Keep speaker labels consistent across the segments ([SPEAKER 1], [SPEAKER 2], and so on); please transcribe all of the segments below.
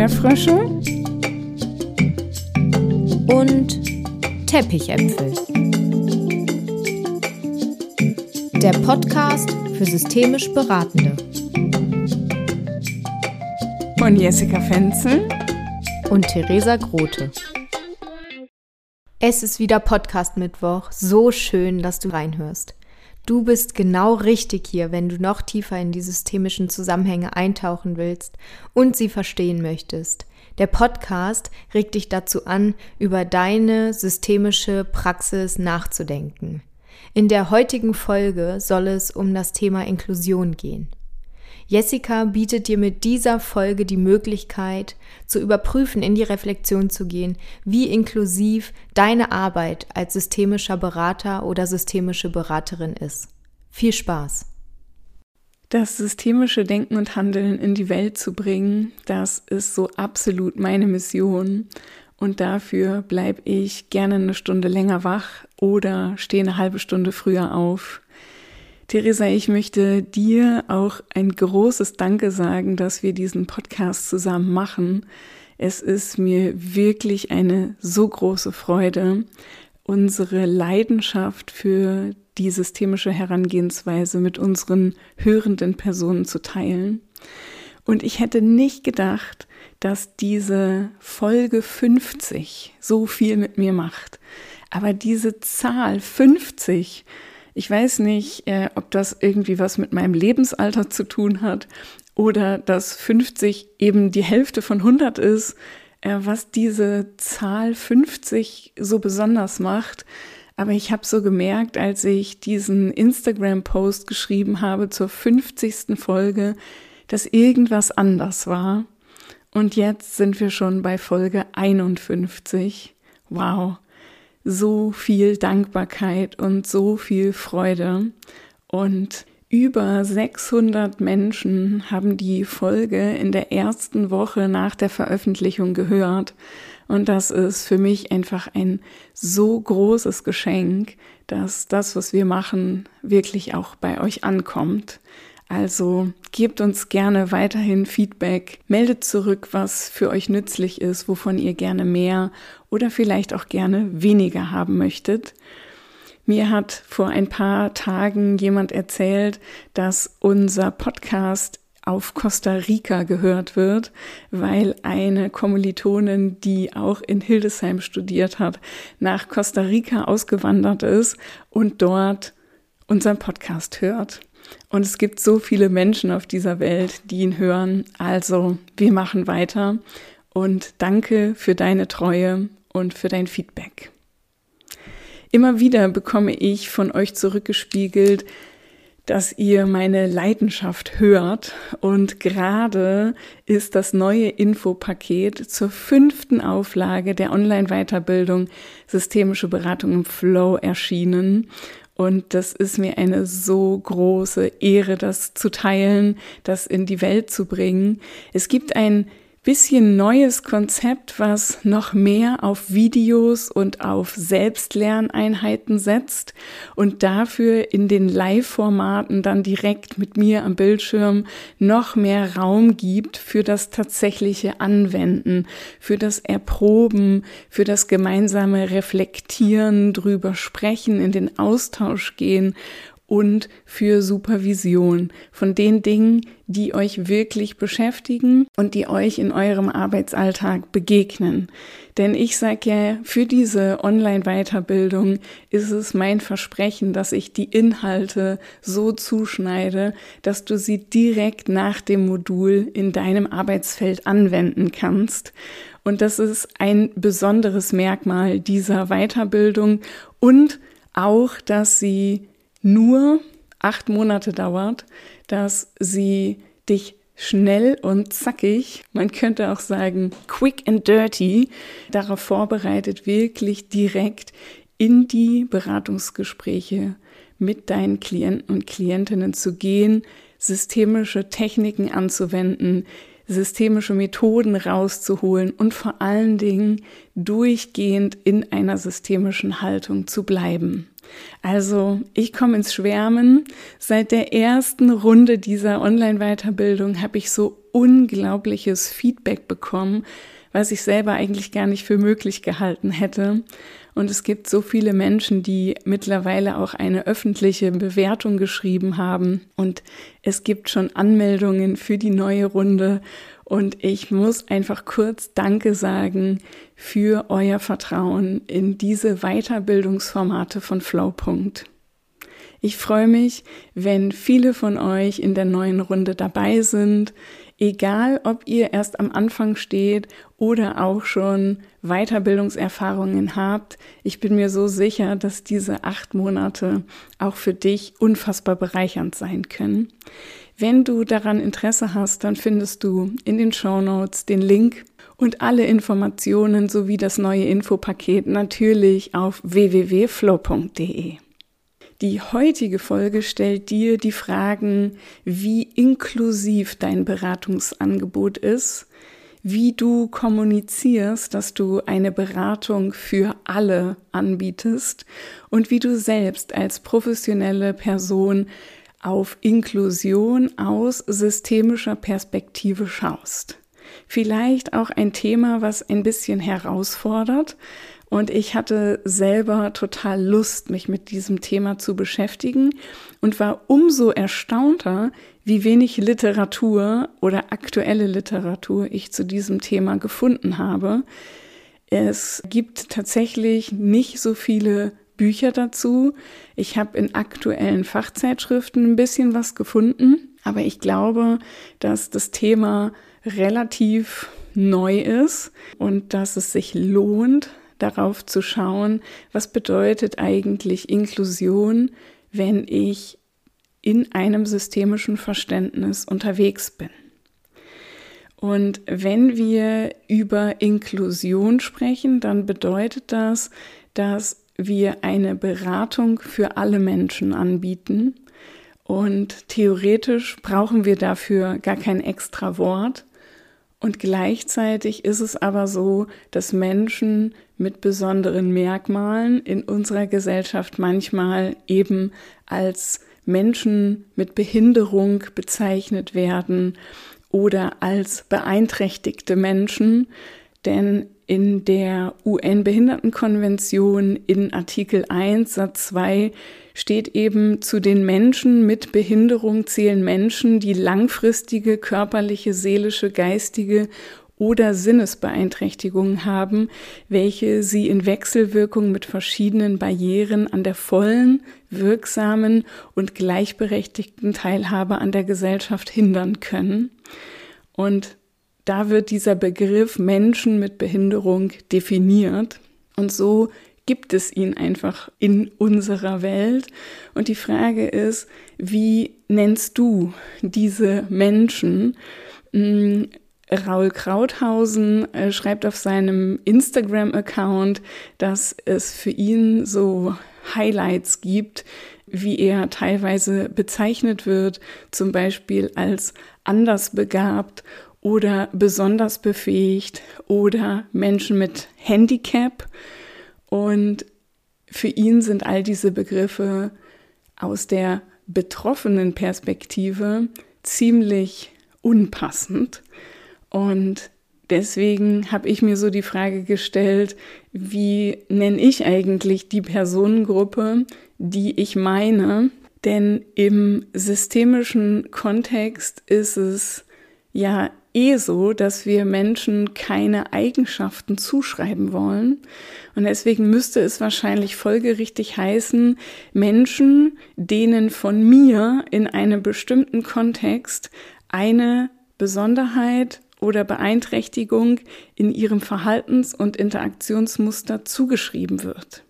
[SPEAKER 1] Erdbeerfrösche
[SPEAKER 2] und Teppichäpfel. Der Podcast für systemisch Beratende.
[SPEAKER 1] Von Jessica Fenzel
[SPEAKER 2] und Theresa Grote. Es ist wieder Podcast Mittwoch. So schön, dass du reinhörst. Du bist genau richtig hier, wenn du noch tiefer in die systemischen Zusammenhänge eintauchen willst und sie verstehen möchtest. Der Podcast regt dich dazu an, über deine systemische Praxis nachzudenken. In der heutigen Folge soll es um das Thema Inklusion gehen. Jessica bietet dir mit dieser Folge die Möglichkeit, zu überprüfen, in die Reflexion zu gehen, wie inklusiv deine Arbeit als systemischer Berater oder systemische Beraterin ist. Viel Spaß!
[SPEAKER 1] Das systemische Denken und Handeln in die Welt zu bringen, das ist so absolut meine Mission. Und dafür bleibe ich gerne eine Stunde länger wach oder stehe eine halbe Stunde früher auf. Theresa, ich möchte dir auch ein großes Danke sagen, dass wir diesen Podcast zusammen machen. Es ist mir wirklich eine so große Freude, unsere Leidenschaft für die systemische Herangehensweise mit unseren hörenden Personen zu teilen. Und ich hätte nicht gedacht, dass diese Folge 50 so viel mit mir macht. Aber diese Zahl 50 ich weiß nicht, äh, ob das irgendwie was mit meinem Lebensalter zu tun hat oder dass 50 eben die Hälfte von 100 ist, äh, was diese Zahl 50 so besonders macht. Aber ich habe so gemerkt, als ich diesen Instagram-Post geschrieben habe zur 50. Folge, dass irgendwas anders war. Und jetzt sind wir schon bei Folge 51. Wow so viel Dankbarkeit und so viel Freude. Und über 600 Menschen haben die Folge in der ersten Woche nach der Veröffentlichung gehört. Und das ist für mich einfach ein so großes Geschenk, dass das, was wir machen, wirklich auch bei euch ankommt. Also gebt uns gerne weiterhin Feedback, meldet zurück, was für euch nützlich ist, wovon ihr gerne mehr oder vielleicht auch gerne weniger haben möchtet. Mir hat vor ein paar Tagen jemand erzählt, dass unser Podcast auf Costa Rica gehört wird, weil eine Kommilitonin, die auch in Hildesheim studiert hat, nach Costa Rica ausgewandert ist und dort unseren Podcast hört. Und es gibt so viele Menschen auf dieser Welt, die ihn hören. Also, wir machen weiter. Und danke für deine Treue und für dein Feedback. Immer wieder bekomme ich von euch zurückgespiegelt, dass ihr meine Leidenschaft hört. Und gerade ist das neue Infopaket zur fünften Auflage der Online-Weiterbildung Systemische Beratung im Flow erschienen. Und das ist mir eine so große Ehre, das zu teilen, das in die Welt zu bringen. Es gibt ein bisschen neues Konzept, was noch mehr auf Videos und auf Selbstlerneinheiten setzt und dafür in den Live-Formaten dann direkt mit mir am Bildschirm noch mehr Raum gibt für das tatsächliche Anwenden, für das Erproben, für das gemeinsame Reflektieren, drüber sprechen, in den Austausch gehen und für Supervision von den Dingen, die euch wirklich beschäftigen und die euch in eurem Arbeitsalltag begegnen. Denn ich sage ja, für diese Online-Weiterbildung ist es mein Versprechen, dass ich die Inhalte so zuschneide, dass du sie direkt nach dem Modul in deinem Arbeitsfeld anwenden kannst. Und das ist ein besonderes Merkmal dieser Weiterbildung und auch, dass sie nur acht Monate dauert, dass sie dich schnell und zackig, man könnte auch sagen quick and dirty, darauf vorbereitet, wirklich direkt in die Beratungsgespräche mit deinen Klienten und Klientinnen zu gehen, systemische Techniken anzuwenden, systemische Methoden rauszuholen und vor allen Dingen durchgehend in einer systemischen Haltung zu bleiben. Also, ich komme ins Schwärmen. Seit der ersten Runde dieser Online-Weiterbildung habe ich so unglaubliches Feedback bekommen, was ich selber eigentlich gar nicht für möglich gehalten hätte. Und es gibt so viele Menschen, die mittlerweile auch eine öffentliche Bewertung geschrieben haben. Und es gibt schon Anmeldungen für die neue Runde. Und ich muss einfach kurz Danke sagen für euer Vertrauen in diese Weiterbildungsformate von Flowpunkt. Ich freue mich, wenn viele von euch in der neuen Runde dabei sind, egal ob ihr erst am Anfang steht oder auch schon Weiterbildungserfahrungen habt. Ich bin mir so sicher, dass diese acht Monate auch für dich unfassbar bereichernd sein können. Wenn du daran Interesse hast, dann findest du in den Show Notes den Link und alle Informationen sowie das neue Infopaket natürlich auf www.flow.de. Die heutige Folge stellt dir die Fragen, wie inklusiv dein Beratungsangebot ist, wie du kommunizierst, dass du eine Beratung für alle anbietest und wie du selbst als professionelle Person auf Inklusion aus systemischer Perspektive schaust. Vielleicht auch ein Thema, was ein bisschen herausfordert. Und ich hatte selber total Lust, mich mit diesem Thema zu beschäftigen und war umso erstaunter, wie wenig Literatur oder aktuelle Literatur ich zu diesem Thema gefunden habe. Es gibt tatsächlich nicht so viele Bücher dazu. Ich habe in aktuellen Fachzeitschriften ein bisschen was gefunden, aber ich glaube, dass das Thema relativ neu ist und dass es sich lohnt, darauf zu schauen, was bedeutet eigentlich Inklusion, wenn ich in einem systemischen Verständnis unterwegs bin. Und wenn wir über Inklusion sprechen, dann bedeutet das, dass wir eine Beratung für alle Menschen anbieten. Und theoretisch brauchen wir dafür gar kein extra Wort. Und gleichzeitig ist es aber so, dass Menschen mit besonderen Merkmalen in unserer Gesellschaft manchmal eben als Menschen mit Behinderung bezeichnet werden oder als beeinträchtigte Menschen, denn in der UN-Behindertenkonvention in Artikel 1 Satz 2 steht eben, zu den Menschen mit Behinderung zählen Menschen, die langfristige körperliche, seelische, geistige oder Sinnesbeeinträchtigungen haben, welche sie in Wechselwirkung mit verschiedenen Barrieren an der vollen, wirksamen und gleichberechtigten Teilhabe an der Gesellschaft hindern können. Und da wird dieser Begriff Menschen mit Behinderung definiert. Und so gibt es ihn einfach in unserer Welt. Und die Frage ist, wie nennst du diese Menschen? Hm, Raul Krauthausen äh, schreibt auf seinem Instagram-Account, dass es für ihn so Highlights gibt, wie er teilweise bezeichnet wird, zum Beispiel als andersbegabt oder besonders befähigt oder Menschen mit Handicap. Und für ihn sind all diese Begriffe aus der betroffenen Perspektive ziemlich unpassend. Und deswegen habe ich mir so die Frage gestellt, wie nenne ich eigentlich die Personengruppe, die ich meine? Denn im systemischen Kontext ist es ja eh so, dass wir Menschen keine Eigenschaften zuschreiben wollen. Und deswegen müsste es wahrscheinlich folgerichtig heißen, Menschen, denen von mir in einem bestimmten Kontext eine Besonderheit oder Beeinträchtigung in ihrem Verhaltens- und Interaktionsmuster zugeschrieben wird.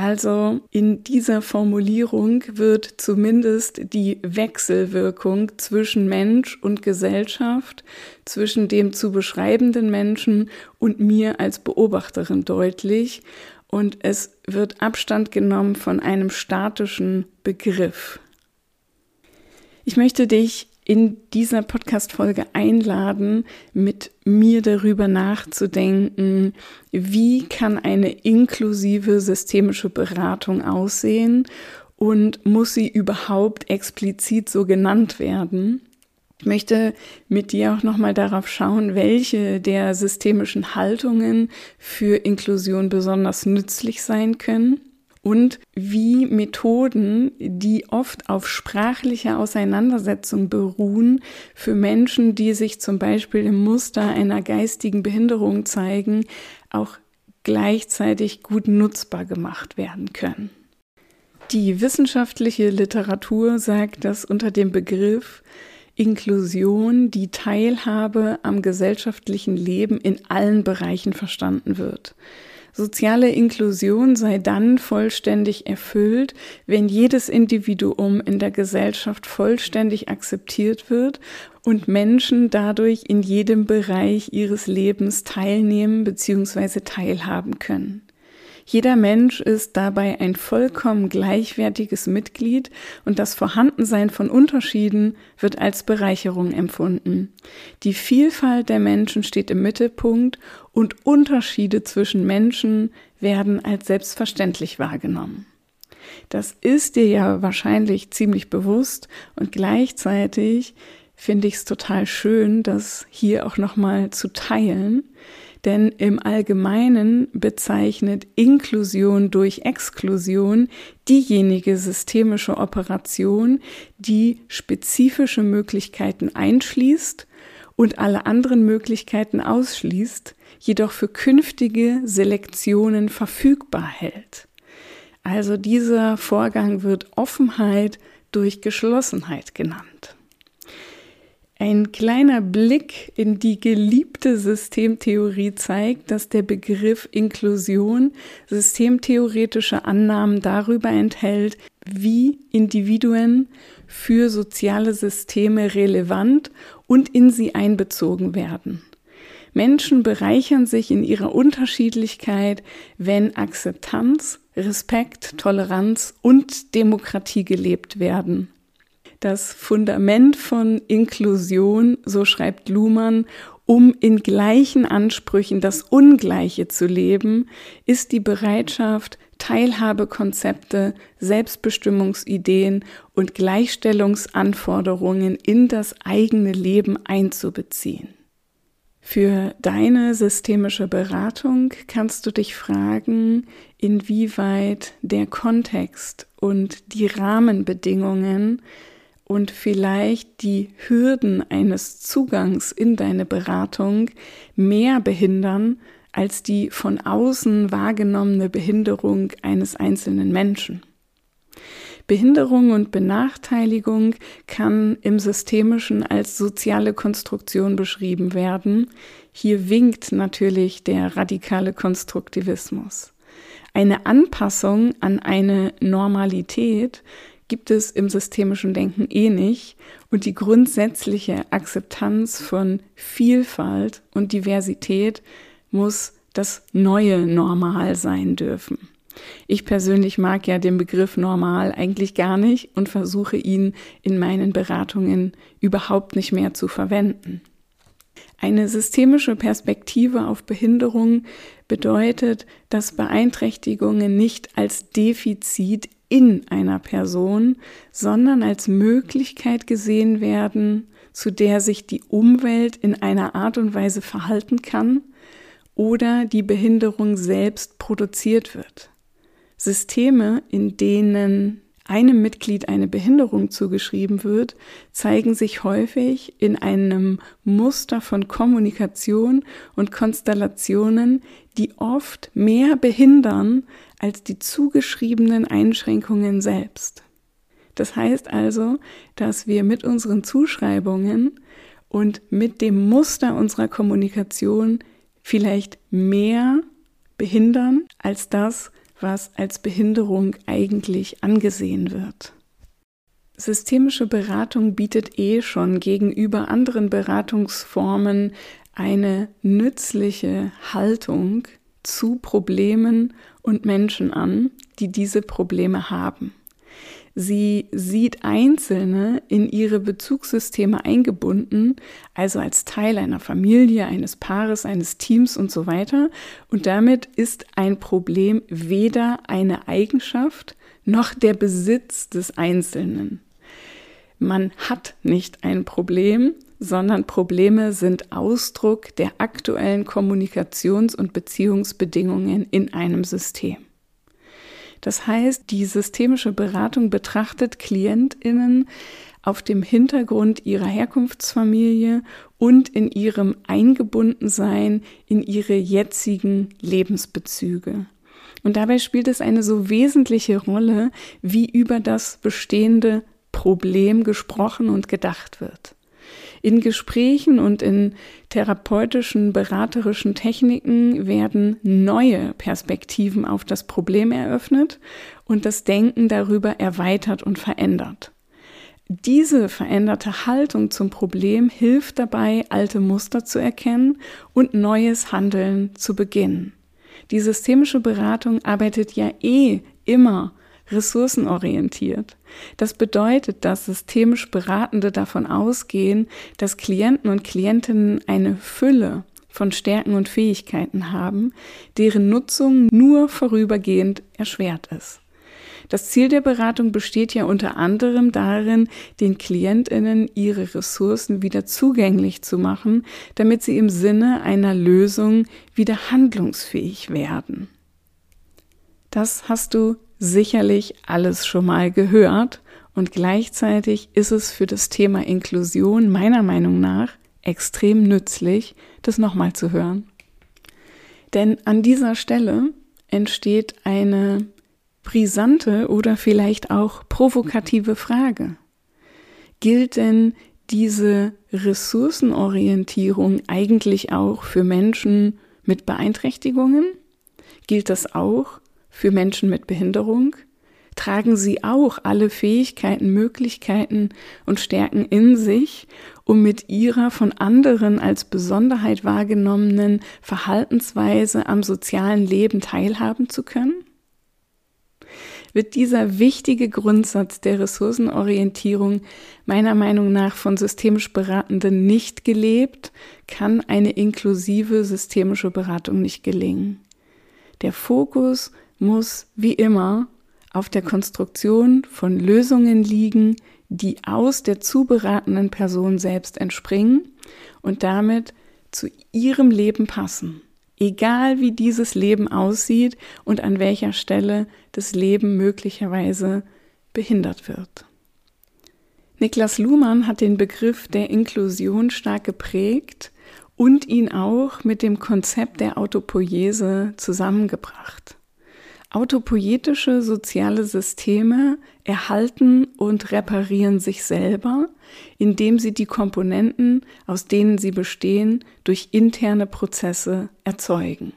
[SPEAKER 1] Also in dieser Formulierung wird zumindest die Wechselwirkung zwischen Mensch und Gesellschaft, zwischen dem zu beschreibenden Menschen und mir als Beobachterin deutlich und es wird Abstand genommen von einem statischen Begriff. Ich möchte dich in dieser Podcast-Folge einladen, mit mir darüber nachzudenken, wie kann eine inklusive systemische Beratung aussehen und muss sie überhaupt explizit so genannt werden? Ich möchte mit dir auch nochmal darauf schauen, welche der systemischen Haltungen für Inklusion besonders nützlich sein können und wie Methoden, die oft auf sprachlicher Auseinandersetzung beruhen, für Menschen, die sich zum Beispiel im Muster einer geistigen Behinderung zeigen, auch gleichzeitig gut nutzbar gemacht werden können. Die wissenschaftliche Literatur sagt, dass unter dem Begriff Inklusion die Teilhabe am gesellschaftlichen Leben in allen Bereichen verstanden wird. Soziale Inklusion sei dann vollständig erfüllt, wenn jedes Individuum in der Gesellschaft vollständig akzeptiert wird und Menschen dadurch in jedem Bereich ihres Lebens teilnehmen bzw. teilhaben können. Jeder Mensch ist dabei ein vollkommen gleichwertiges Mitglied und das Vorhandensein von Unterschieden wird als Bereicherung empfunden. Die Vielfalt der Menschen steht im Mittelpunkt und Unterschiede zwischen Menschen werden als selbstverständlich wahrgenommen. Das ist dir ja wahrscheinlich ziemlich bewusst und gleichzeitig finde ich es total schön, das hier auch nochmal zu teilen, denn im Allgemeinen bezeichnet Inklusion durch Exklusion diejenige systemische Operation, die spezifische Möglichkeiten einschließt und alle anderen Möglichkeiten ausschließt, jedoch für künftige Selektionen verfügbar hält. Also dieser Vorgang wird Offenheit durch Geschlossenheit genannt. Ein kleiner Blick in die geliebte Systemtheorie zeigt, dass der Begriff Inklusion systemtheoretische Annahmen darüber enthält, wie Individuen für soziale Systeme relevant und in sie einbezogen werden. Menschen bereichern sich in ihrer Unterschiedlichkeit, wenn Akzeptanz, Respekt, Toleranz und Demokratie gelebt werden. Das Fundament von Inklusion, so schreibt Luhmann, um in gleichen Ansprüchen das Ungleiche zu leben, ist die Bereitschaft, Teilhabekonzepte, Selbstbestimmungsideen und Gleichstellungsanforderungen in das eigene Leben einzubeziehen. Für deine systemische Beratung kannst du dich fragen, inwieweit der Kontext und die Rahmenbedingungen und vielleicht die Hürden eines Zugangs in deine Beratung mehr behindern als die von außen wahrgenommene Behinderung eines einzelnen Menschen. Behinderung und Benachteiligung kann im Systemischen als soziale Konstruktion beschrieben werden. Hier winkt natürlich der radikale Konstruktivismus. Eine Anpassung an eine Normalität gibt es im systemischen Denken eh nicht und die grundsätzliche Akzeptanz von Vielfalt und Diversität muss das neue Normal sein dürfen. Ich persönlich mag ja den Begriff normal eigentlich gar nicht und versuche ihn in meinen Beratungen überhaupt nicht mehr zu verwenden. Eine systemische Perspektive auf Behinderung bedeutet, dass Beeinträchtigungen nicht als Defizit in einer Person, sondern als Möglichkeit gesehen werden, zu der sich die Umwelt in einer Art und Weise verhalten kann oder die Behinderung selbst produziert wird. Systeme, in denen einem Mitglied eine Behinderung zugeschrieben wird, zeigen sich häufig in einem Muster von Kommunikation und Konstellationen, die oft mehr behindern als die zugeschriebenen Einschränkungen selbst. Das heißt also, dass wir mit unseren Zuschreibungen und mit dem Muster unserer Kommunikation vielleicht mehr behindern als das, was als Behinderung eigentlich angesehen wird. Systemische Beratung bietet eh schon gegenüber anderen Beratungsformen eine nützliche Haltung zu Problemen und Menschen an, die diese Probleme haben. Sie sieht Einzelne in ihre Bezugssysteme eingebunden, also als Teil einer Familie, eines Paares, eines Teams und so weiter. Und damit ist ein Problem weder eine Eigenschaft noch der Besitz des Einzelnen. Man hat nicht ein Problem, sondern Probleme sind Ausdruck der aktuellen Kommunikations- und Beziehungsbedingungen in einem System. Das heißt, die systemische Beratung betrachtet Klientinnen auf dem Hintergrund ihrer Herkunftsfamilie und in ihrem Eingebundensein in ihre jetzigen Lebensbezüge. Und dabei spielt es eine so wesentliche Rolle, wie über das bestehende Problem gesprochen und gedacht wird. In Gesprächen und in therapeutischen, beraterischen Techniken werden neue Perspektiven auf das Problem eröffnet und das Denken darüber erweitert und verändert. Diese veränderte Haltung zum Problem hilft dabei, alte Muster zu erkennen und neues Handeln zu beginnen. Die systemische Beratung arbeitet ja eh immer ressourcenorientiert. Das bedeutet, dass systemisch Beratende davon ausgehen, dass Klienten und Klientinnen eine Fülle von Stärken und Fähigkeiten haben, deren Nutzung nur vorübergehend erschwert ist. Das Ziel der Beratung besteht ja unter anderem darin, den Klientinnen ihre Ressourcen wieder zugänglich zu machen, damit sie im Sinne einer Lösung wieder handlungsfähig werden. Das hast du sicherlich alles schon mal gehört und gleichzeitig ist es für das Thema Inklusion meiner Meinung nach extrem nützlich, das nochmal zu hören. Denn an dieser Stelle entsteht eine brisante oder vielleicht auch provokative Frage. Gilt denn diese Ressourcenorientierung eigentlich auch für Menschen mit Beeinträchtigungen? Gilt das auch für Menschen mit Behinderung? Tragen sie auch alle Fähigkeiten, Möglichkeiten und Stärken in sich, um mit ihrer von anderen als Besonderheit wahrgenommenen Verhaltensweise am sozialen Leben teilhaben zu können? Wird dieser wichtige Grundsatz der Ressourcenorientierung meiner Meinung nach von systemisch Beratenden nicht gelebt, kann eine inklusive systemische Beratung nicht gelingen. Der Fokus muss wie immer auf der Konstruktion von Lösungen liegen, die aus der zu beratenden Person selbst entspringen und damit zu ihrem Leben passen. Egal wie dieses Leben aussieht und an welcher Stelle das Leben möglicherweise behindert wird. Niklas Luhmann hat den Begriff der Inklusion stark geprägt und ihn auch mit dem Konzept der Autopoiese zusammengebracht. Autopoietische soziale Systeme erhalten und reparieren sich selber, indem sie die Komponenten, aus denen sie bestehen, durch interne Prozesse erzeugen.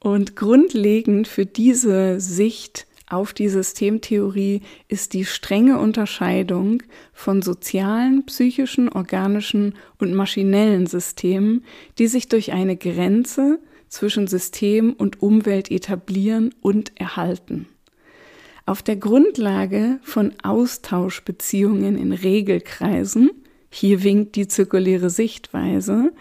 [SPEAKER 1] Und grundlegend für diese Sicht auf die Systemtheorie ist die strenge Unterscheidung von sozialen, psychischen, organischen und maschinellen Systemen, die sich durch eine Grenze zwischen System und Umwelt etablieren und erhalten. Auf der Grundlage von Austauschbeziehungen in Regelkreisen, hier winkt die zirkuläre Sichtweise,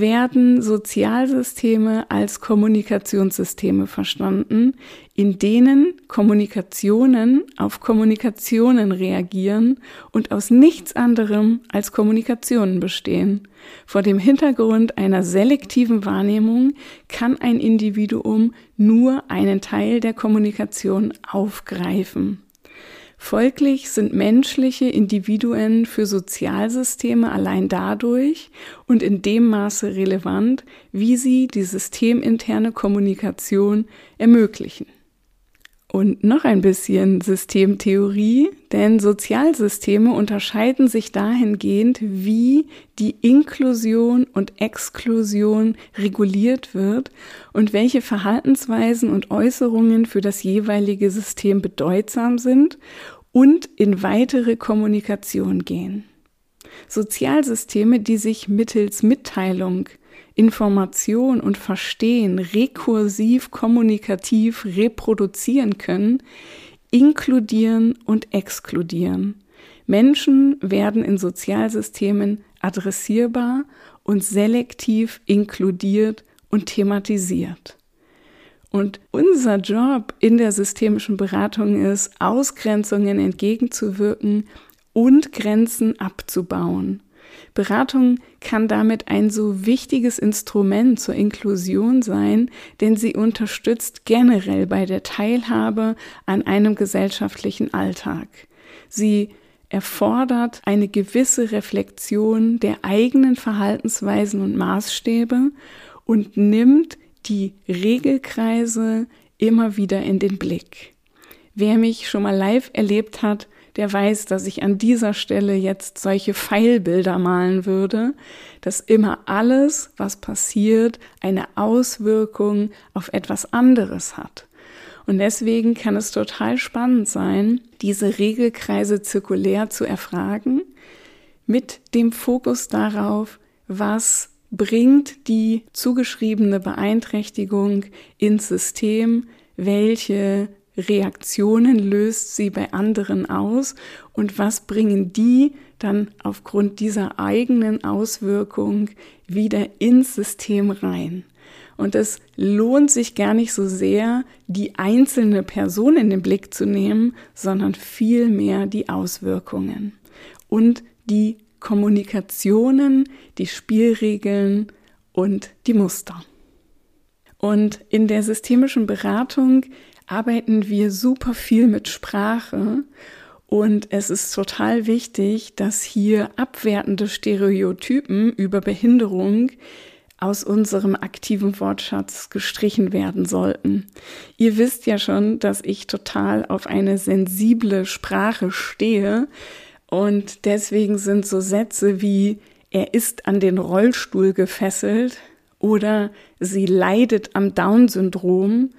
[SPEAKER 1] werden Sozialsysteme als Kommunikationssysteme verstanden, in denen Kommunikationen auf Kommunikationen reagieren und aus nichts anderem als Kommunikationen bestehen. Vor dem Hintergrund einer selektiven Wahrnehmung kann ein Individuum nur einen Teil der Kommunikation aufgreifen. Folglich sind menschliche Individuen für Sozialsysteme allein dadurch und in dem Maße relevant, wie sie die systeminterne Kommunikation ermöglichen. Und noch ein bisschen Systemtheorie, denn Sozialsysteme unterscheiden sich dahingehend, wie die Inklusion und Exklusion reguliert wird und welche Verhaltensweisen und Äußerungen für das jeweilige System bedeutsam sind und in weitere Kommunikation gehen. Sozialsysteme, die sich mittels Mitteilung Information und Verstehen rekursiv, kommunikativ reproduzieren können, inkludieren und exkludieren. Menschen werden in Sozialsystemen adressierbar und selektiv inkludiert und thematisiert. Und unser Job in der systemischen Beratung ist, Ausgrenzungen entgegenzuwirken und Grenzen abzubauen. Beratung kann damit ein so wichtiges Instrument zur Inklusion sein, denn sie unterstützt generell bei der Teilhabe an einem gesellschaftlichen Alltag. Sie erfordert eine gewisse Reflexion der eigenen Verhaltensweisen und Maßstäbe und nimmt die Regelkreise immer wieder in den Blick. Wer mich schon mal live erlebt hat, der weiß, dass ich an dieser Stelle jetzt solche Pfeilbilder malen würde, dass immer alles, was passiert, eine Auswirkung auf etwas anderes hat. Und deswegen kann es total spannend sein, diese Regelkreise zirkulär zu erfragen, mit dem Fokus darauf, was bringt die zugeschriebene Beeinträchtigung ins System, welche Reaktionen löst sie bei anderen aus und was bringen die dann aufgrund dieser eigenen Auswirkung wieder ins System rein. Und es lohnt sich gar nicht so sehr, die einzelne Person in den Blick zu nehmen, sondern vielmehr die Auswirkungen und die Kommunikationen, die Spielregeln und die Muster. Und in der systemischen Beratung arbeiten wir super viel mit Sprache und es ist total wichtig, dass hier abwertende Stereotypen über Behinderung aus unserem aktiven Wortschatz gestrichen werden sollten. Ihr wisst ja schon, dass ich total auf eine sensible Sprache stehe und deswegen sind so Sätze wie er ist an den Rollstuhl gefesselt oder sie leidet am Down-Syndrom.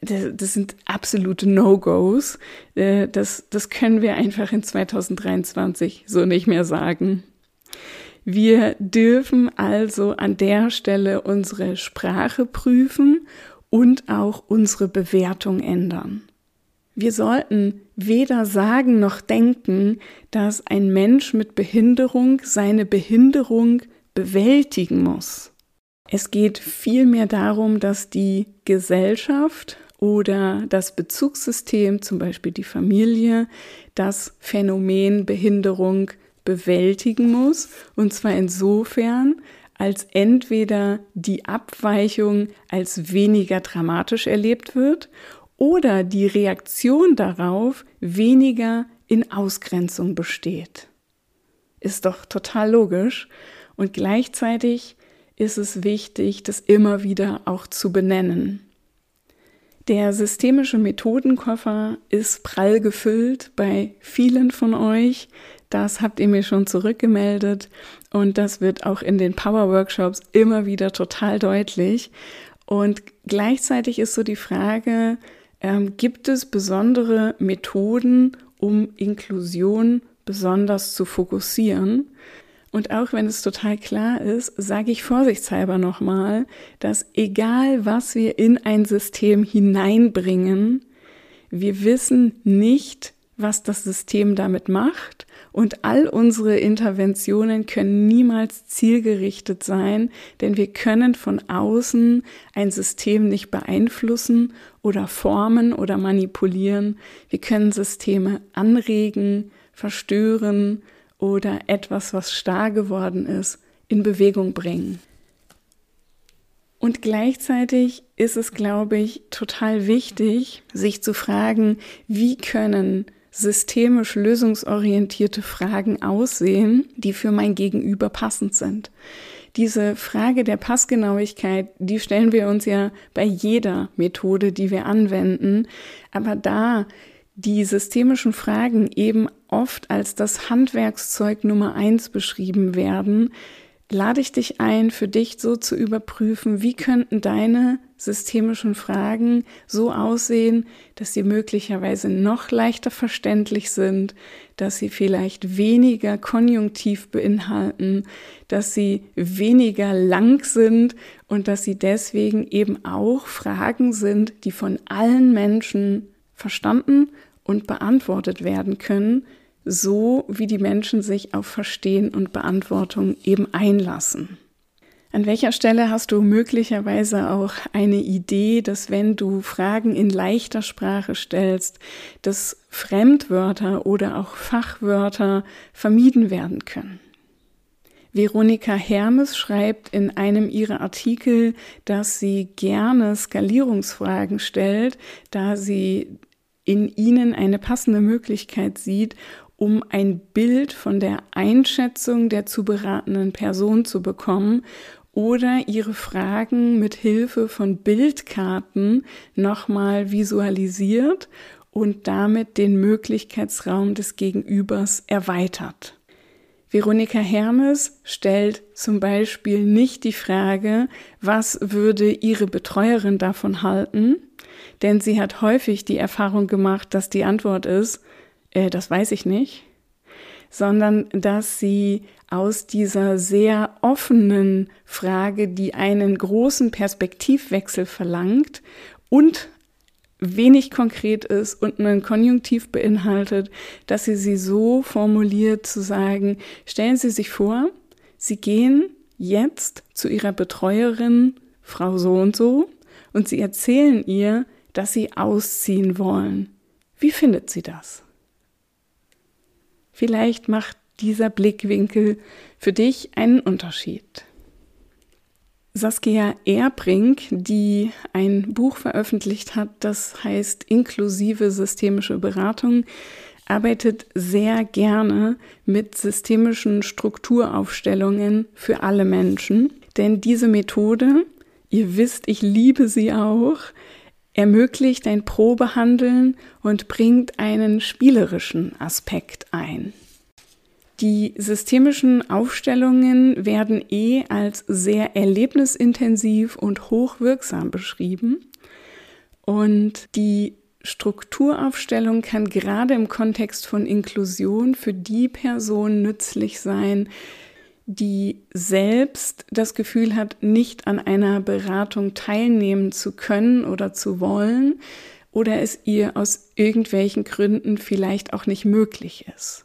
[SPEAKER 1] Das, sind absolute No-Gos. Äh, das, das können wir einfach in 2023 so nicht mehr sagen. Wir dürfen also an der Stelle unsere Sprache prüfen und auch unsere Bewertung ändern. Wir sollten weder sagen noch denken, dass ein Mensch mit Behinderung seine Behinderung bewältigen muss. Es geht vielmehr darum, dass die Gesellschaft oder das Bezugssystem, zum Beispiel die Familie, das Phänomen Behinderung bewältigen muss, und zwar insofern, als entweder die Abweichung als weniger dramatisch erlebt wird oder die Reaktion darauf weniger in Ausgrenzung besteht. Ist doch total logisch und gleichzeitig ist es wichtig, das immer wieder auch zu benennen. Der systemische Methodenkoffer ist prall gefüllt bei vielen von euch. Das habt ihr mir schon zurückgemeldet und das wird auch in den Power Workshops immer wieder total deutlich. Und gleichzeitig ist so die Frage, ähm, gibt es besondere Methoden, um Inklusion besonders zu fokussieren? Und auch wenn es total klar ist, sage ich vorsichtshalber nochmal, dass egal was wir in ein System hineinbringen, wir wissen nicht, was das System damit macht und all unsere Interventionen können niemals zielgerichtet sein, denn wir können von außen ein System nicht beeinflussen oder formen oder manipulieren. Wir können Systeme anregen, verstören oder etwas, was starr geworden ist, in Bewegung bringen. Und gleichzeitig ist es, glaube ich, total wichtig, sich zu fragen, wie können systemisch lösungsorientierte Fragen aussehen, die für mein Gegenüber passend sind. Diese Frage der Passgenauigkeit, die stellen wir uns ja bei jeder Methode, die wir anwenden. Aber da die systemischen Fragen eben oft als das Handwerkszeug Nummer eins beschrieben werden, lade ich dich ein, für dich so zu überprüfen, wie könnten deine systemischen Fragen so aussehen, dass sie möglicherweise noch leichter verständlich sind, dass sie vielleicht weniger konjunktiv beinhalten, dass sie weniger lang sind und dass sie deswegen eben auch Fragen sind, die von allen Menschen verstanden und beantwortet werden können, so wie die Menschen sich auf Verstehen und Beantwortung eben einlassen. An welcher Stelle hast du möglicherweise auch eine Idee, dass wenn du Fragen in leichter Sprache stellst, dass Fremdwörter oder auch Fachwörter vermieden werden können? Veronika Hermes schreibt in einem ihrer Artikel, dass sie gerne Skalierungsfragen stellt, da sie in ihnen eine passende Möglichkeit sieht, um ein Bild von der Einschätzung der zu beratenden Person zu bekommen oder ihre Fragen mit Hilfe von Bildkarten nochmal visualisiert und damit den Möglichkeitsraum des Gegenübers erweitert. Veronika Hermes stellt zum Beispiel nicht die Frage, was würde ihre Betreuerin davon halten, denn sie hat häufig die Erfahrung gemacht, dass die Antwort ist, äh, das weiß ich nicht, sondern dass sie aus dieser sehr offenen Frage, die einen großen Perspektivwechsel verlangt und wenig konkret ist und einen Konjunktiv beinhaltet, dass sie sie so formuliert zu sagen, stellen Sie sich vor, Sie gehen jetzt zu Ihrer Betreuerin, Frau so und so, und Sie erzählen ihr, dass Sie ausziehen wollen. Wie findet sie das? Vielleicht macht dieser Blickwinkel für dich einen Unterschied. Saskia Erbrink, die ein Buch veröffentlicht hat, das heißt Inklusive systemische Beratung, arbeitet sehr gerne mit systemischen Strukturaufstellungen für alle Menschen. Denn diese Methode, ihr wisst, ich liebe sie auch, ermöglicht ein Probehandeln und bringt einen spielerischen Aspekt ein. Die systemischen Aufstellungen werden eh als sehr erlebnisintensiv und hochwirksam beschrieben. Und die Strukturaufstellung kann gerade im Kontext von Inklusion für die Person nützlich sein, die selbst das Gefühl hat, nicht an einer Beratung teilnehmen zu können oder zu wollen oder es ihr aus irgendwelchen Gründen vielleicht auch nicht möglich ist.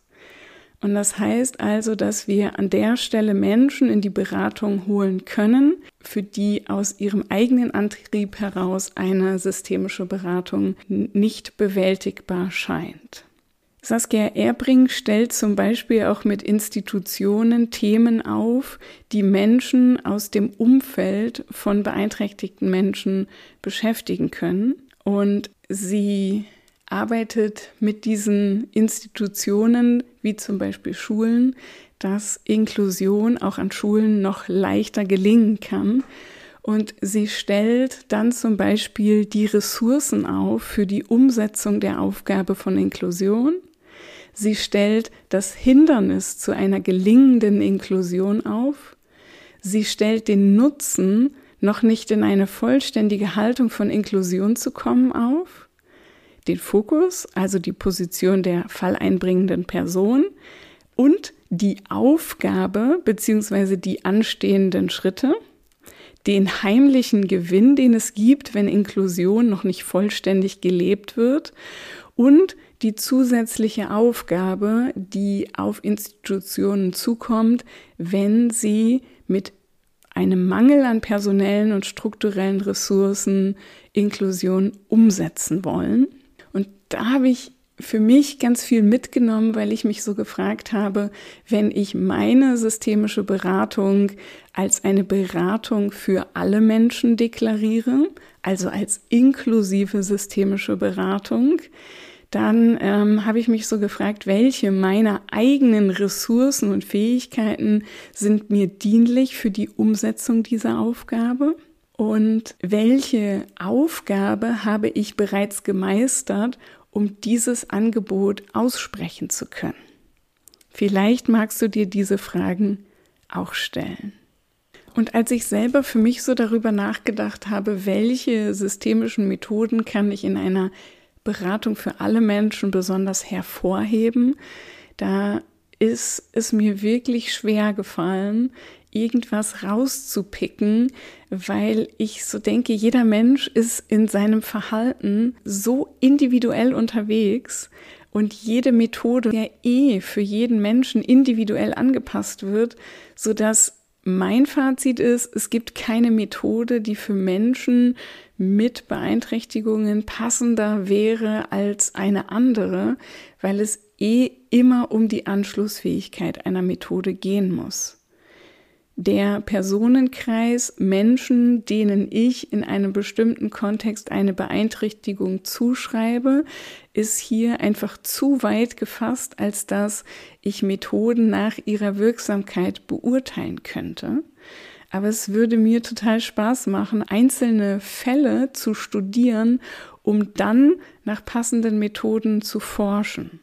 [SPEAKER 1] Und das heißt also, dass wir an der Stelle Menschen in die Beratung holen können, für die aus ihrem eigenen Antrieb heraus eine systemische Beratung nicht bewältigbar scheint. Saskia Erbring stellt zum Beispiel auch mit Institutionen Themen auf, die Menschen aus dem Umfeld von beeinträchtigten Menschen beschäftigen können. Und sie arbeitet mit diesen Institutionen, wie zum Beispiel Schulen, dass Inklusion auch an Schulen noch leichter gelingen kann. Und sie stellt dann zum Beispiel die Ressourcen auf für die Umsetzung der Aufgabe von Inklusion Sie stellt das Hindernis zu einer gelingenden Inklusion auf. Sie stellt den Nutzen, noch nicht in eine vollständige Haltung von Inklusion zu kommen, auf. Den Fokus, also die Position der falleinbringenden Person und die Aufgabe bzw. die anstehenden Schritte, den heimlichen Gewinn, den es gibt, wenn Inklusion noch nicht vollständig gelebt wird und die zusätzliche Aufgabe, die auf Institutionen zukommt, wenn sie mit einem Mangel an personellen und strukturellen Ressourcen Inklusion umsetzen wollen. Und da habe ich für mich ganz viel mitgenommen, weil ich mich so gefragt habe, wenn ich meine systemische Beratung als eine Beratung für alle Menschen deklariere, also als inklusive systemische Beratung, dann ähm, habe ich mich so gefragt, welche meiner eigenen Ressourcen und Fähigkeiten sind mir dienlich für die Umsetzung dieser Aufgabe und welche Aufgabe habe ich bereits gemeistert, um dieses Angebot aussprechen zu können. Vielleicht magst du dir diese Fragen auch stellen. Und als ich selber für mich so darüber nachgedacht habe, welche systemischen Methoden kann ich in einer Beratung für alle Menschen besonders hervorheben. Da ist es mir wirklich schwer gefallen, irgendwas rauszupicken, weil ich so denke, jeder Mensch ist in seinem Verhalten so individuell unterwegs und jede Methode ja eh für jeden Menschen individuell angepasst wird, so dass mein Fazit ist, es gibt keine Methode, die für Menschen mit Beeinträchtigungen passender wäre als eine andere, weil es eh immer um die Anschlussfähigkeit einer Methode gehen muss. Der Personenkreis Menschen, denen ich in einem bestimmten Kontext eine Beeinträchtigung zuschreibe, ist hier einfach zu weit gefasst, als dass ich Methoden nach ihrer Wirksamkeit beurteilen könnte. Aber es würde mir total Spaß machen, einzelne Fälle zu studieren, um dann nach passenden Methoden zu forschen.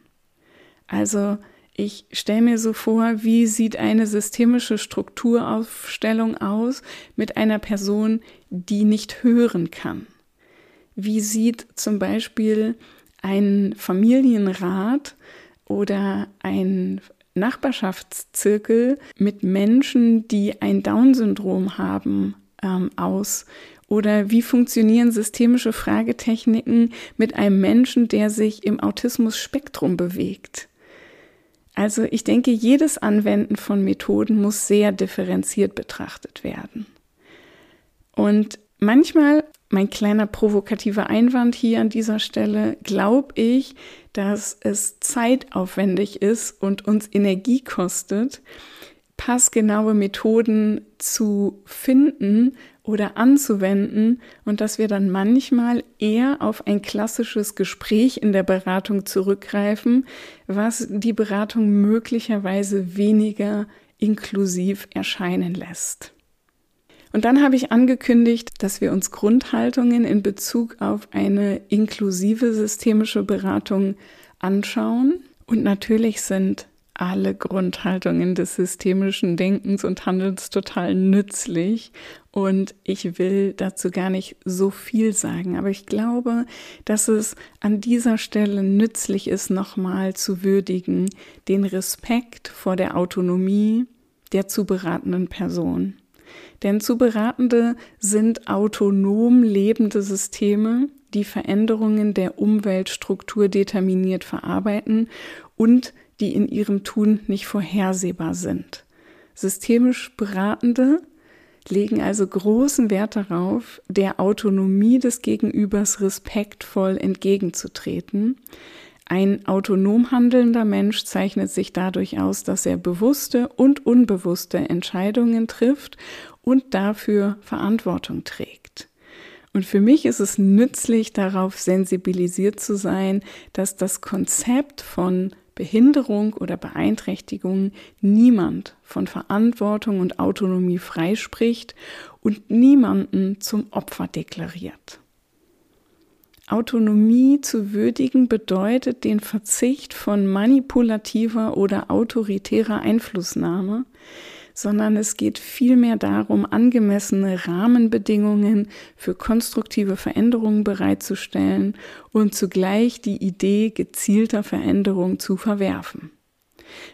[SPEAKER 1] Also ich stelle mir so vor, wie sieht eine systemische Strukturaufstellung aus mit einer Person, die nicht hören kann? Wie sieht zum Beispiel ein Familienrat oder ein Nachbarschaftszirkel mit Menschen, die ein Down-Syndrom haben, ähm, aus? Oder wie funktionieren systemische Fragetechniken mit einem Menschen, der sich im Autismus-Spektrum bewegt? Also ich denke, jedes Anwenden von Methoden muss sehr differenziert betrachtet werden. Und manchmal, mein kleiner provokativer Einwand hier an dieser Stelle, glaube ich, dass es zeitaufwendig ist und uns Energie kostet, passgenaue Methoden zu finden oder anzuwenden und dass wir dann manchmal eher auf ein klassisches Gespräch in der Beratung zurückgreifen, was die Beratung möglicherweise weniger inklusiv erscheinen lässt. Und dann habe ich angekündigt, dass wir uns Grundhaltungen in Bezug auf eine inklusive systemische Beratung anschauen. Und natürlich sind alle Grundhaltungen des systemischen Denkens und Handelns total nützlich. Und ich will dazu gar nicht so viel sagen, aber ich glaube, dass es an dieser Stelle nützlich ist, nochmal zu würdigen, den Respekt vor der Autonomie der zu beratenden Person. Denn zu Beratende sind autonom lebende Systeme, die Veränderungen der Umweltstruktur determiniert verarbeiten und die in ihrem Tun nicht vorhersehbar sind. Systemisch Beratende legen also großen Wert darauf, der Autonomie des Gegenübers respektvoll entgegenzutreten. Ein autonom handelnder Mensch zeichnet sich dadurch aus, dass er bewusste und unbewusste Entscheidungen trifft und dafür Verantwortung trägt. Und für mich ist es nützlich, darauf sensibilisiert zu sein, dass das Konzept von Behinderung oder Beeinträchtigung niemand von Verantwortung und Autonomie freispricht und niemanden zum Opfer deklariert. Autonomie zu würdigen bedeutet den Verzicht von manipulativer oder autoritärer Einflussnahme, sondern es geht vielmehr darum, angemessene Rahmenbedingungen für konstruktive Veränderungen bereitzustellen und zugleich die Idee gezielter Veränderung zu verwerfen.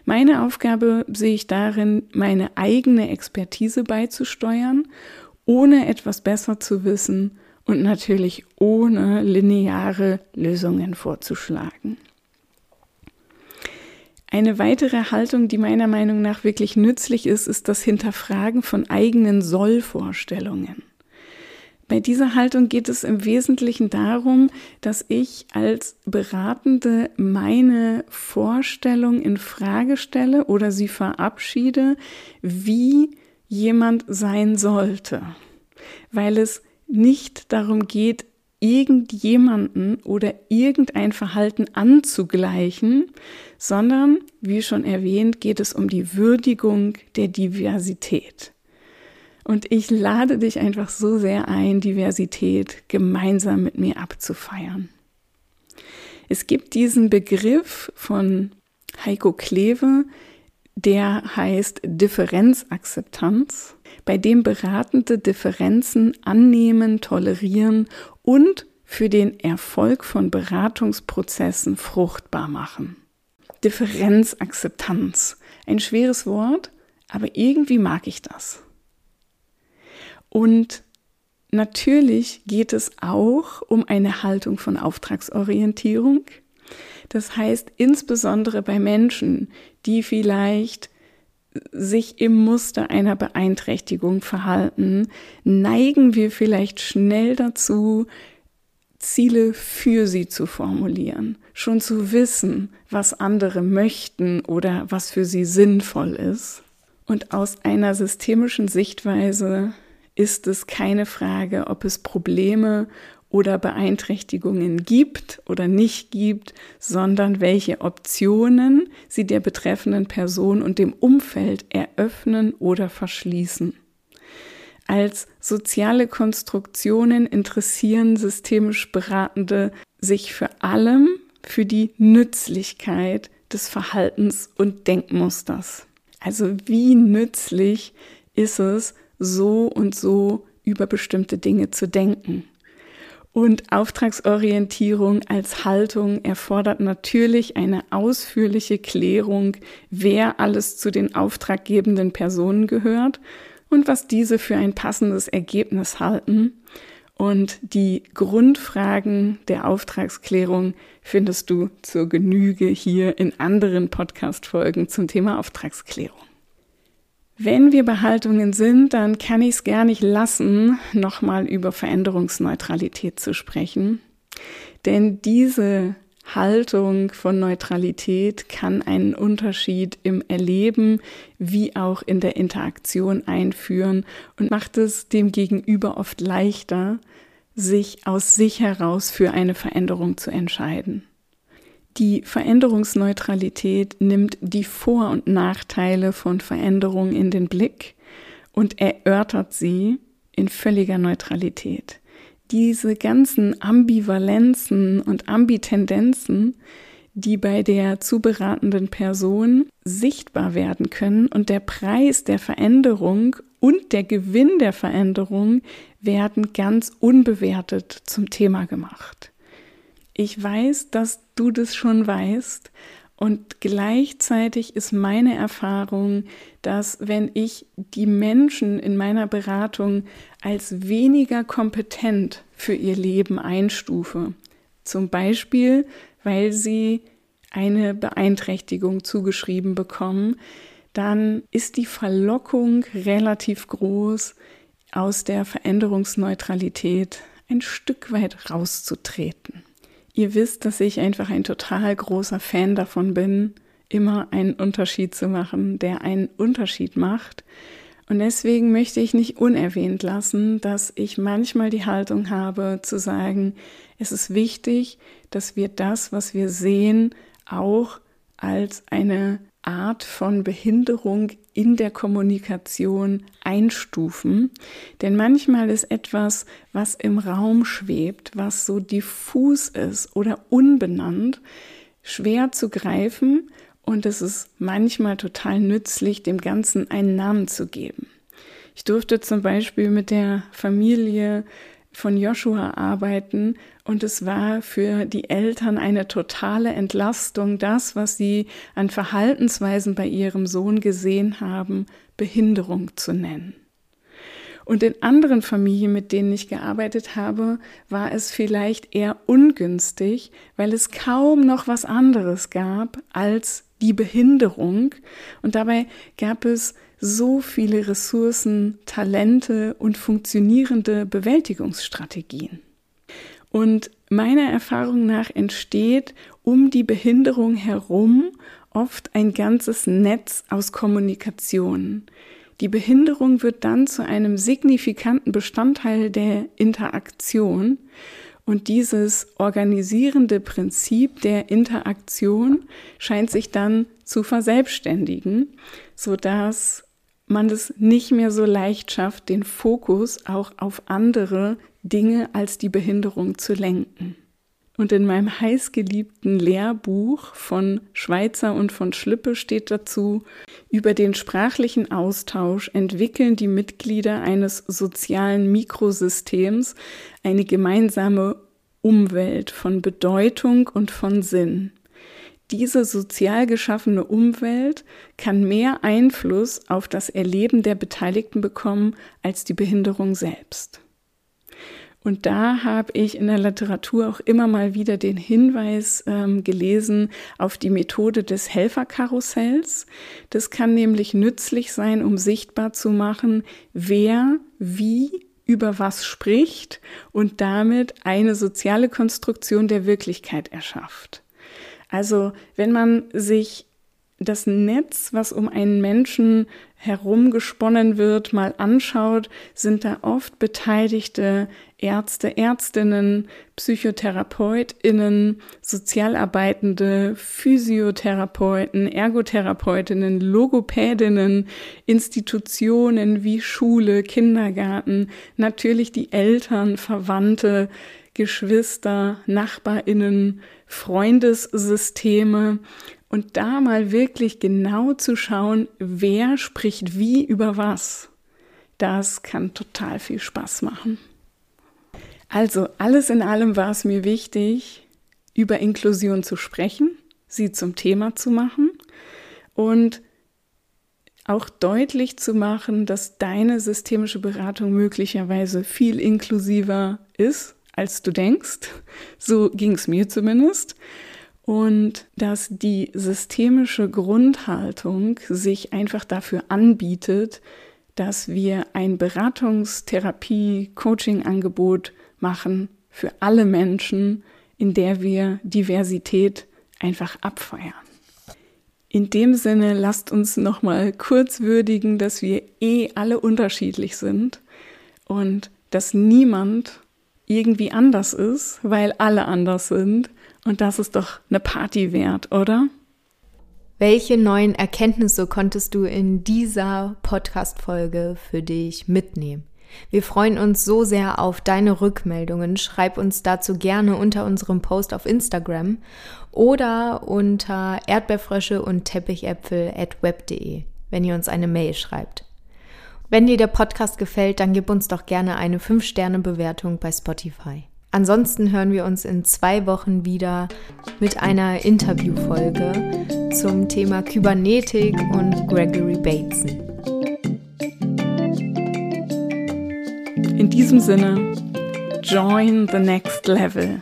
[SPEAKER 1] Meine Aufgabe sehe ich darin, meine eigene Expertise beizusteuern, ohne etwas besser zu wissen und natürlich ohne lineare Lösungen vorzuschlagen. Eine weitere Haltung, die meiner Meinung nach wirklich nützlich ist, ist das Hinterfragen von eigenen Sollvorstellungen. Bei dieser Haltung geht es im Wesentlichen darum, dass ich als Beratende meine Vorstellung in Frage stelle oder sie verabschiede, wie jemand sein sollte, weil es nicht darum geht, irgendjemanden oder irgendein Verhalten anzugleichen, sondern, wie schon erwähnt, geht es um die Würdigung der Diversität. Und ich lade dich einfach so sehr ein, Diversität gemeinsam mit mir abzufeiern. Es gibt diesen Begriff von Heiko Kleve, der heißt Differenzakzeptanz, bei dem Beratende Differenzen annehmen, tolerieren und für den Erfolg von Beratungsprozessen fruchtbar machen. Differenzakzeptanz, ein schweres Wort, aber irgendwie mag ich das. Und natürlich geht es auch um eine Haltung von Auftragsorientierung. Das heißt, insbesondere bei Menschen, die vielleicht sich im Muster einer Beeinträchtigung verhalten, neigen wir vielleicht schnell dazu, Ziele für sie zu formulieren, schon zu wissen, was andere möchten oder was für sie sinnvoll ist. Und aus einer systemischen Sichtweise ist es keine Frage, ob es Probleme oder Beeinträchtigungen gibt oder nicht gibt, sondern welche Optionen sie der betreffenden Person und dem Umfeld eröffnen oder verschließen. Als soziale Konstruktionen interessieren systemisch Beratende sich vor allem für die Nützlichkeit des Verhaltens und Denkmusters. Also wie nützlich ist es, so und so über bestimmte Dinge zu denken. Und Auftragsorientierung als Haltung erfordert natürlich eine ausführliche Klärung, wer alles zu den auftraggebenden Personen gehört und was diese für ein passendes Ergebnis halten. Und die Grundfragen der Auftragsklärung findest du zur Genüge hier in anderen Podcast-Folgen zum Thema Auftragsklärung. Wenn wir bei Haltungen sind, dann kann ich es gar nicht lassen, nochmal über Veränderungsneutralität zu sprechen. Denn diese Haltung von Neutralität kann einen Unterschied im Erleben wie auch in der Interaktion einführen und macht es dem Gegenüber oft leichter, sich aus sich heraus für eine Veränderung zu entscheiden. Die Veränderungsneutralität nimmt die Vor- und Nachteile von Veränderungen in den Blick und erörtert sie in völliger Neutralität diese ganzen Ambivalenzen und Ambitendenzen, die bei der zu beratenden Person sichtbar werden können und der Preis der Veränderung und der Gewinn der Veränderung werden ganz unbewertet zum Thema gemacht. Ich weiß, dass du das schon weißt und gleichzeitig ist meine Erfahrung, dass wenn ich die Menschen in meiner Beratung als weniger kompetent für ihr Leben einstufe, zum Beispiel weil sie eine Beeinträchtigung zugeschrieben bekommen, dann ist die Verlockung relativ groß, aus der Veränderungsneutralität ein Stück weit rauszutreten. Ihr wisst, dass ich einfach ein total großer Fan davon bin, immer einen Unterschied zu machen, der einen Unterschied macht. Und deswegen möchte ich nicht unerwähnt lassen, dass ich manchmal die Haltung habe zu sagen, es ist wichtig, dass wir das, was wir sehen, auch als eine Art von Behinderung in der Kommunikation einstufen. Denn manchmal ist etwas, was im Raum schwebt, was so diffus ist oder unbenannt, schwer zu greifen und es ist manchmal total nützlich, dem Ganzen einen Namen zu geben. Ich durfte zum Beispiel mit der Familie von Joshua arbeiten und es war für die Eltern eine totale Entlastung, das, was sie an Verhaltensweisen bei ihrem Sohn gesehen haben, Behinderung zu nennen. Und in anderen Familien, mit denen ich gearbeitet habe, war es vielleicht eher ungünstig, weil es kaum noch was anderes gab als die Behinderung. Und dabei gab es so viele Ressourcen, Talente und funktionierende Bewältigungsstrategien. Und meiner Erfahrung nach entsteht um die Behinderung herum oft ein ganzes Netz aus Kommunikation. Die Behinderung wird dann zu einem signifikanten Bestandteil der Interaktion und dieses organisierende Prinzip der Interaktion scheint sich dann zu verselbstständigen, so dass man es nicht mehr so leicht schafft, den Fokus auch auf andere Dinge als die Behinderung zu lenken. Und in meinem heißgeliebten Lehrbuch von Schweizer und von Schlippe steht dazu, über den sprachlichen Austausch entwickeln die Mitglieder eines sozialen Mikrosystems eine gemeinsame Umwelt von Bedeutung und von Sinn. Diese sozial geschaffene Umwelt kann mehr Einfluss auf das Erleben der Beteiligten bekommen als die Behinderung selbst. Und da habe ich in der Literatur auch immer mal wieder den Hinweis ähm, gelesen auf die Methode des Helferkarussells. Das kann nämlich nützlich sein, um sichtbar zu machen, wer wie über was spricht und damit eine soziale Konstruktion der Wirklichkeit erschafft. Also wenn man sich das Netz, was um einen Menschen herumgesponnen wird, mal anschaut, sind da oft beteiligte Ärzte, Ärztinnen, Psychotherapeutinnen, Sozialarbeitende, Physiotherapeuten, Ergotherapeutinnen, Logopädinnen, Institutionen wie Schule, Kindergarten, natürlich die Eltern, Verwandte, Geschwister, Nachbarinnen, Freundessysteme und da mal wirklich genau zu schauen, wer spricht wie über was. Das kann total viel Spaß machen. Also alles in allem war es mir wichtig, über Inklusion zu sprechen, sie zum Thema zu machen und auch deutlich zu machen, dass deine systemische Beratung möglicherweise viel inklusiver ist, als du denkst. So ging es mir zumindest und dass die systemische Grundhaltung sich einfach dafür anbietet, dass wir ein Beratungstherapie-Coaching-Angebot machen für alle Menschen, in der wir Diversität einfach abfeiern. In dem Sinne, lasst uns nochmal kurz würdigen, dass wir eh alle unterschiedlich sind und dass niemand irgendwie anders ist, weil alle anders sind und das ist doch eine Party wert, oder?
[SPEAKER 2] Welche neuen Erkenntnisse konntest du in dieser Podcast-Folge für dich mitnehmen? Wir freuen uns so sehr auf deine Rückmeldungen. Schreib uns dazu gerne unter unserem Post auf Instagram oder unter Erdbeerfrösche und Teppichäpfel at web.de, wenn ihr uns eine Mail schreibt. Wenn dir der Podcast gefällt, dann gib uns doch gerne eine 5-Sterne-Bewertung bei Spotify. Ansonsten hören wir uns in zwei Wochen wieder mit einer Interviewfolge zum Thema Kybernetik und Gregory Bateson.
[SPEAKER 1] In diesem Sinne, join the next level.